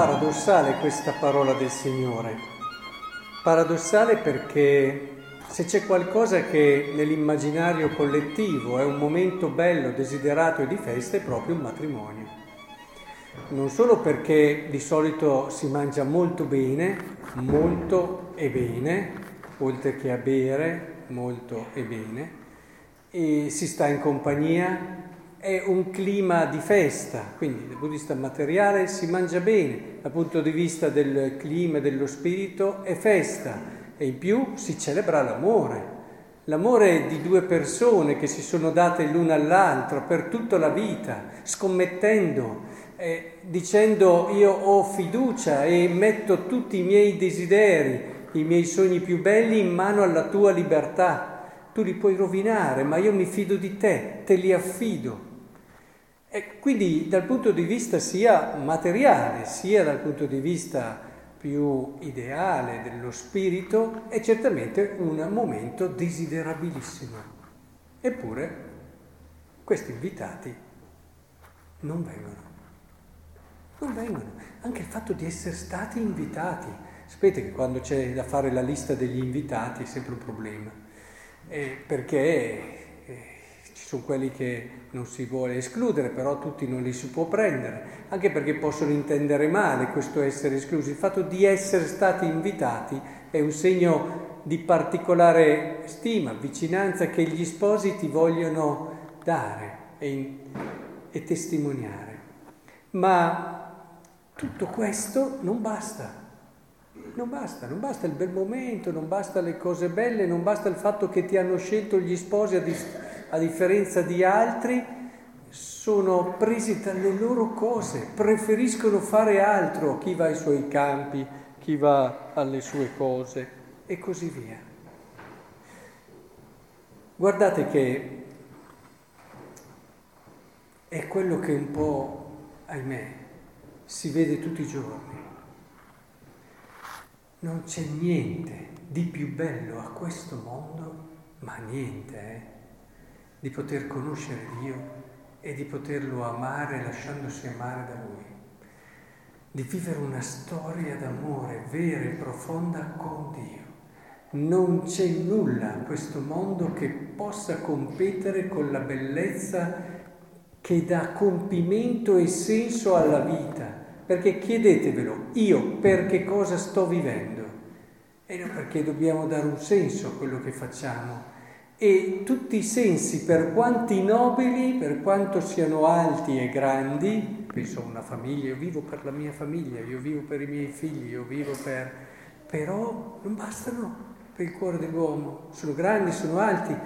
paradossale questa parola del Signore. Paradossale perché se c'è qualcosa che nell'immaginario collettivo è un momento bello, desiderato e di festa, è proprio un matrimonio. Non solo perché di solito si mangia molto bene, molto e bene, oltre che a bere, molto e bene, e si sta in compagnia, è un clima di festa, quindi dal punto di vista materiale si mangia bene, dal punto di vista del clima e dello spirito è festa e in più si celebra l'amore. L'amore di due persone che si sono date l'una all'altra per tutta la vita, scommettendo, eh, dicendo io ho fiducia e metto tutti i miei desideri, i miei sogni più belli in mano alla tua libertà. Tu li puoi rovinare, ma io mi fido di te, te li affido. E quindi dal punto di vista sia materiale, sia dal punto di vista più ideale dello spirito, è certamente un momento desiderabilissimo. Eppure questi invitati non vengono. Non vengono. Anche il fatto di essere stati invitati. Sapete che quando c'è da fare la lista degli invitati è sempre un problema. Eh, perché sono quelli che non si vuole escludere, però tutti non li si può prendere, anche perché possono intendere male questo essere esclusi. Il fatto di essere stati invitati è un segno di particolare stima, vicinanza che gli sposi ti vogliono dare e, e testimoniare. Ma tutto questo non basta. Non basta, non basta il bel momento, non basta le cose belle, non basta il fatto che ti hanno scelto gli sposi a distanza a differenza di altri, sono presi dalle loro cose, preferiscono fare altro, chi va ai suoi campi, chi va alle sue cose e così via. Guardate che è quello che un po', ahimè, si vede tutti i giorni. Non c'è niente di più bello a questo mondo, ma niente, eh? Di poter conoscere Dio e di poterlo amare lasciandosi amare da Lui, di vivere una storia d'amore vera e profonda con Dio. Non c'è nulla in questo mondo che possa competere con la bellezza che dà compimento e senso alla vita. Perché chiedetevelo, io per che cosa sto vivendo? E non perché dobbiamo dare un senso a quello che facciamo, e tutti i sensi, per quanti nobili, per quanto siano alti e grandi, penso a una famiglia, io vivo per la mia famiglia, io vivo per i miei figli, io vivo per... però non bastano per il cuore dell'uomo, sono grandi, sono alti,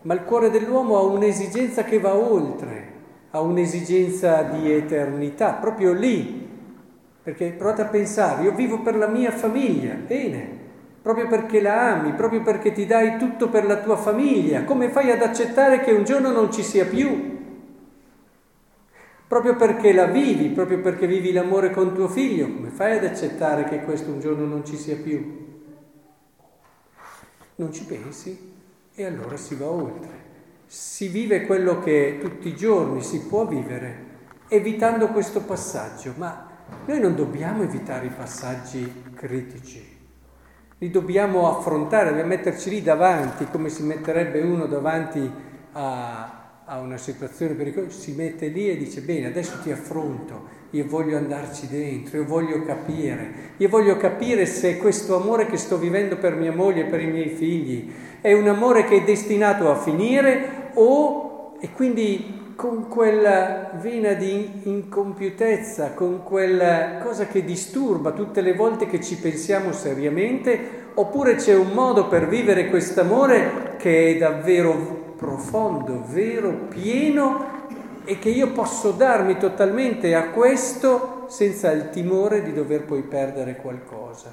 ma il cuore dell'uomo ha un'esigenza che va oltre, ha un'esigenza di eternità, proprio lì, perché provate a pensare, io vivo per la mia famiglia, bene, proprio perché la ami, proprio perché ti dai tutto per la tua famiglia, come fai ad accettare che un giorno non ci sia più? Proprio perché la vivi, proprio perché vivi l'amore con tuo figlio, come fai ad accettare che questo un giorno non ci sia più? Non ci pensi e allora si va oltre. Si vive quello che tutti i giorni si può vivere, evitando questo passaggio, ma noi non dobbiamo evitare i passaggi critici li dobbiamo affrontare, dobbiamo metterci lì davanti, come si metterebbe uno davanti a, a una situazione pericolosa, si mette lì e dice bene, adesso ti affronto, io voglio andarci dentro, io voglio capire, io voglio capire se questo amore che sto vivendo per mia moglie per i miei figli è un amore che è destinato a finire o e quindi con quella vena di incompiutezza, con quella cosa che disturba tutte le volte che ci pensiamo seriamente, oppure c'è un modo per vivere quest'amore che è davvero profondo, vero, pieno e che io posso darmi totalmente a questo senza il timore di dover poi perdere qualcosa.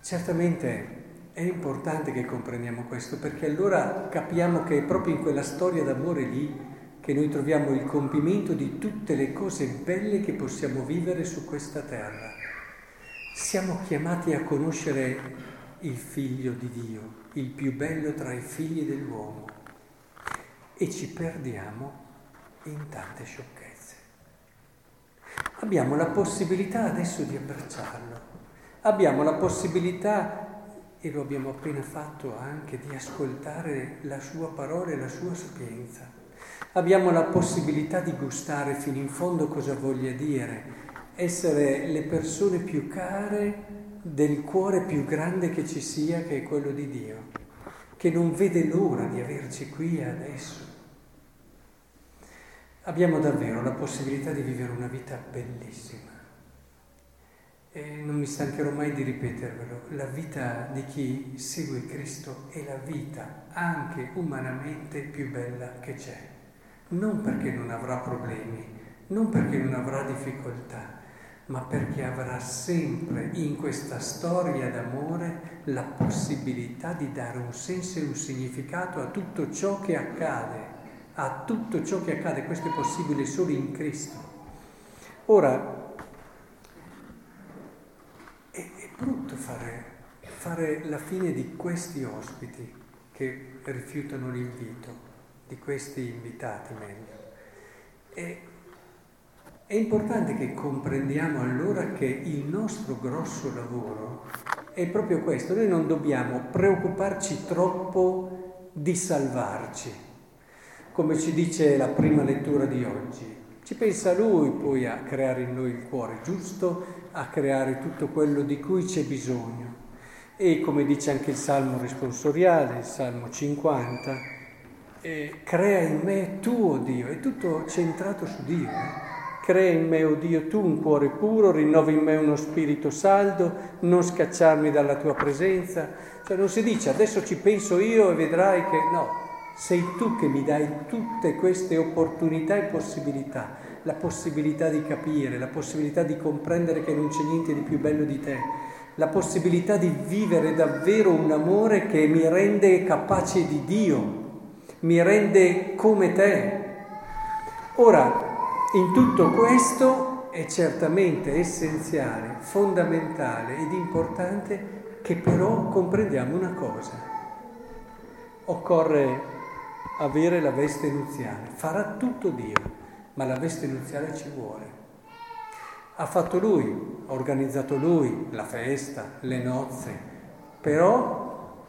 Certamente è importante che comprendiamo questo perché allora capiamo che è proprio in quella storia d'amore lì che noi troviamo il compimento di tutte le cose belle che possiamo vivere su questa terra. Siamo chiamati a conoscere il figlio di Dio, il più bello tra i figli dell'uomo e ci perdiamo in tante sciocchezze. abbiamo la possibilità adesso di abbracciarlo, abbiamo la possibilità, e lo abbiamo appena fatto anche, di ascoltare la sua parola e la sua sapienza. Abbiamo la possibilità di gustare fino in fondo cosa voglia dire, essere le persone più care del cuore più grande che ci sia, che è quello di Dio, che non vede l'ora di averci qui adesso. Abbiamo davvero la possibilità di vivere una vita bellissima. E non mi stancherò mai di ripetervelo, la vita di chi segue Cristo è la vita anche umanamente più bella che c'è. Non perché non avrà problemi, non perché non avrà difficoltà, ma perché avrà sempre in questa storia d'amore la possibilità di dare un senso e un significato a tutto ciò che accade, a tutto ciò che accade, questo è possibile solo in Cristo. Ora, è, è brutto fare, fare la fine di questi ospiti che rifiutano l'invito, di questi invitati meglio. E è importante che comprendiamo allora che il nostro grosso lavoro è proprio questo. Noi non dobbiamo preoccuparci troppo di salvarci, come ci dice la prima lettura di oggi. Ci pensa Lui poi a creare in noi il cuore giusto, a creare tutto quello di cui c'è bisogno. E come dice anche il Salmo responsoriale, il Salmo 50, eh, crea in me tuo Dio, è tutto centrato su Dio. Eh? Crea in me, o oh Dio, tu un cuore puro, rinnovi in me uno spirito saldo, non scacciarmi dalla tua presenza. Cioè non si dice adesso ci penso io e vedrai che no, sei tu che mi dai tutte queste opportunità e possibilità, la possibilità di capire, la possibilità di comprendere che non c'è niente di più bello di te, la possibilità di vivere davvero un amore che mi rende capace di Dio, mi rende come te. Ora, in tutto questo è certamente essenziale, fondamentale ed importante che però comprendiamo una cosa. Occorre avere la veste nuziale. Farà tutto Dio, ma la veste nuziale ci vuole. Ha fatto Lui, ha organizzato Lui la festa, le nozze, però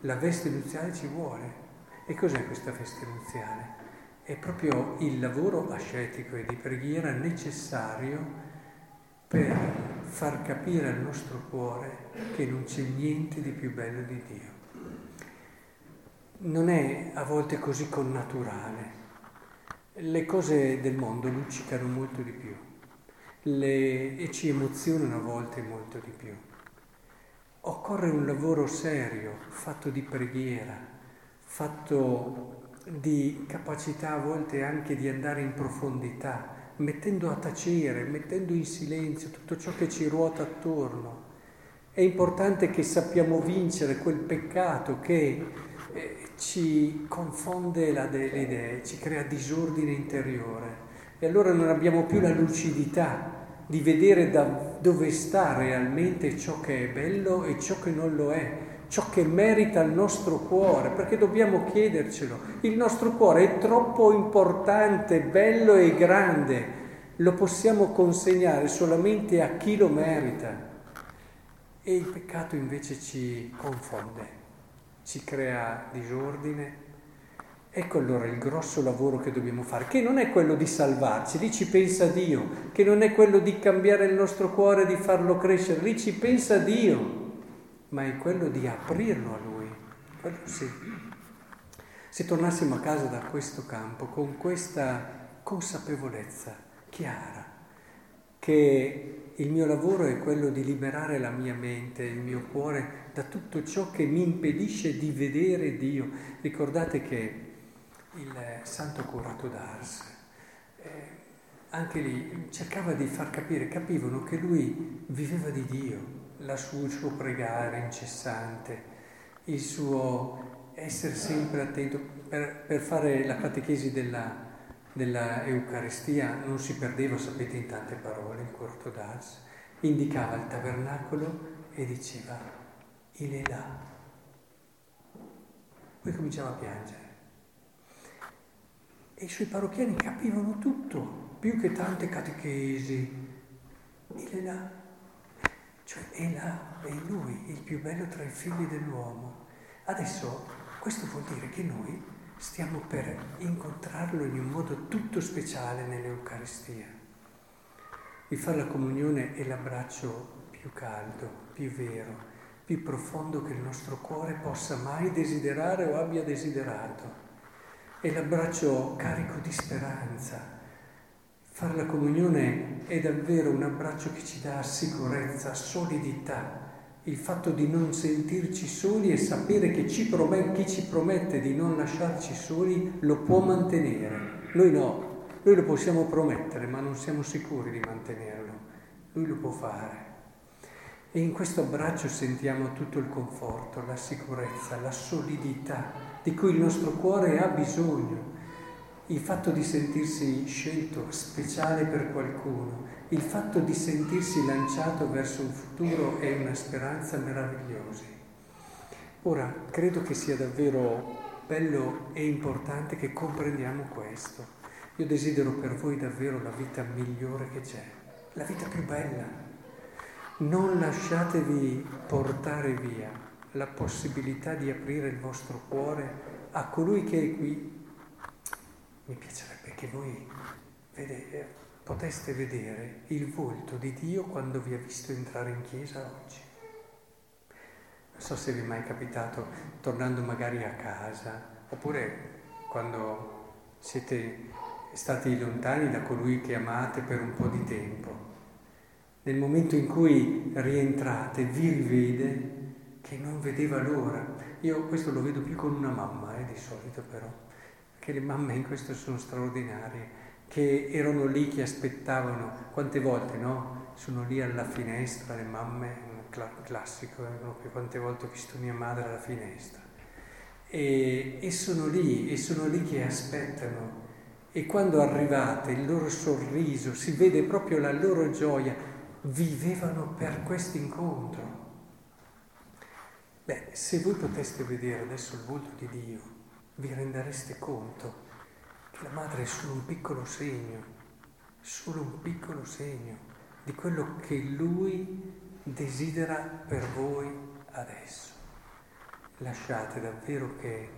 la veste nuziale ci vuole. E cos'è questa veste nuziale? è proprio il lavoro ascetico e di preghiera necessario per far capire al nostro cuore che non c'è niente di più bello di Dio. Non è a volte così connaturale. Le cose del mondo luccicano molto di più le, e ci emozionano a volte molto di più. Occorre un lavoro serio, fatto di preghiera, fatto di capacità a volte anche di andare in profondità, mettendo a tacere, mettendo in silenzio tutto ciò che ci ruota attorno. È importante che sappiamo vincere quel peccato che eh, ci confonde la, le idee, ci crea disordine interiore e allora non abbiamo più la lucidità di vedere da dove sta realmente ciò che è bello e ciò che non lo è ciò che merita il nostro cuore, perché dobbiamo chiedercelo. Il nostro cuore è troppo importante, bello e grande, lo possiamo consegnare solamente a chi lo merita. E il peccato invece ci confonde, ci crea disordine. Ecco allora il grosso lavoro che dobbiamo fare, che non è quello di salvarci, lì ci pensa Dio, che non è quello di cambiare il nostro cuore, di farlo crescere, lì ci pensa Dio ma è quello di aprirlo a Lui, quello sì. Se tornassimo a casa da questo campo con questa consapevolezza chiara che il mio lavoro è quello di liberare la mia mente, il mio cuore da tutto ciò che mi impedisce di vedere Dio. Ricordate che il santo curato d'Ars, eh, anche lì cercava di far capire, capivano che lui viveva di Dio, suo, il suo pregare incessante, il suo essere sempre attento per, per fare la catechesi della, della, Eucaristia non si perdeva, sapete, in tante parole, il corto d'Ars, indicava il tabernacolo e diceva, il è là. Poi cominciava a piangere. E i suoi parrocchiani capivano tutto, più che tante catechesi, Il è là, cioè è là, è lui, il più bello tra i figli dell'uomo. Adesso questo vuol dire che noi stiamo per incontrarlo in un modo tutto speciale nell'Eucaristia. Il fare la comunione è l'abbraccio più caldo, più vero, più profondo che il nostro cuore possa mai desiderare o abbia desiderato. È l'abbraccio carico di speranza. Fare la comunione è davvero un abbraccio che ci dà sicurezza, solidità, il fatto di non sentirci soli e sapere che ci promet- chi ci promette di non lasciarci soli lo può mantenere. Noi no, noi lo possiamo promettere, ma non siamo sicuri di mantenerlo. Lui lo può fare. E in questo abbraccio sentiamo tutto il conforto, la sicurezza, la solidità di cui il nostro cuore ha bisogno. Il fatto di sentirsi scelto, speciale per qualcuno, il fatto di sentirsi lanciato verso un futuro è una speranza meravigliosa. Ora, credo che sia davvero bello e importante che comprendiamo questo. Io desidero per voi davvero la vita migliore che c'è, la vita più bella, non lasciatevi portare via la possibilità di aprire il vostro cuore a colui che è qui. Mi piacerebbe che voi vede, poteste vedere il volto di Dio quando vi ha visto entrare in chiesa oggi. Non so se vi è mai capitato, tornando magari a casa, oppure quando siete stati lontani da colui che amate per un po' di tempo nel momento in cui rientrate, vi rivede che non vedeva l'ora. Io questo lo vedo più con una mamma, eh, di solito però, che le mamme in questo sono straordinarie, che erano lì, che aspettavano, quante volte, no? Sono lì alla finestra, le mamme, classico, eh, quante volte ho visto mia madre alla finestra. E, e sono lì, e sono lì che aspettano. E quando arrivate il loro sorriso, si vede proprio la loro gioia, vivevano per questo incontro. Beh, se voi poteste vedere adesso il volto di Dio, vi rendereste conto che la madre è solo un piccolo segno, solo un piccolo segno di quello che Lui desidera per voi adesso. Lasciate davvero che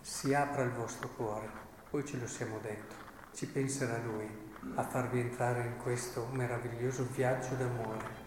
si apra il vostro cuore, poi ce lo siamo detto, ci penserà Lui a farvi entrare in questo meraviglioso viaggio d'amore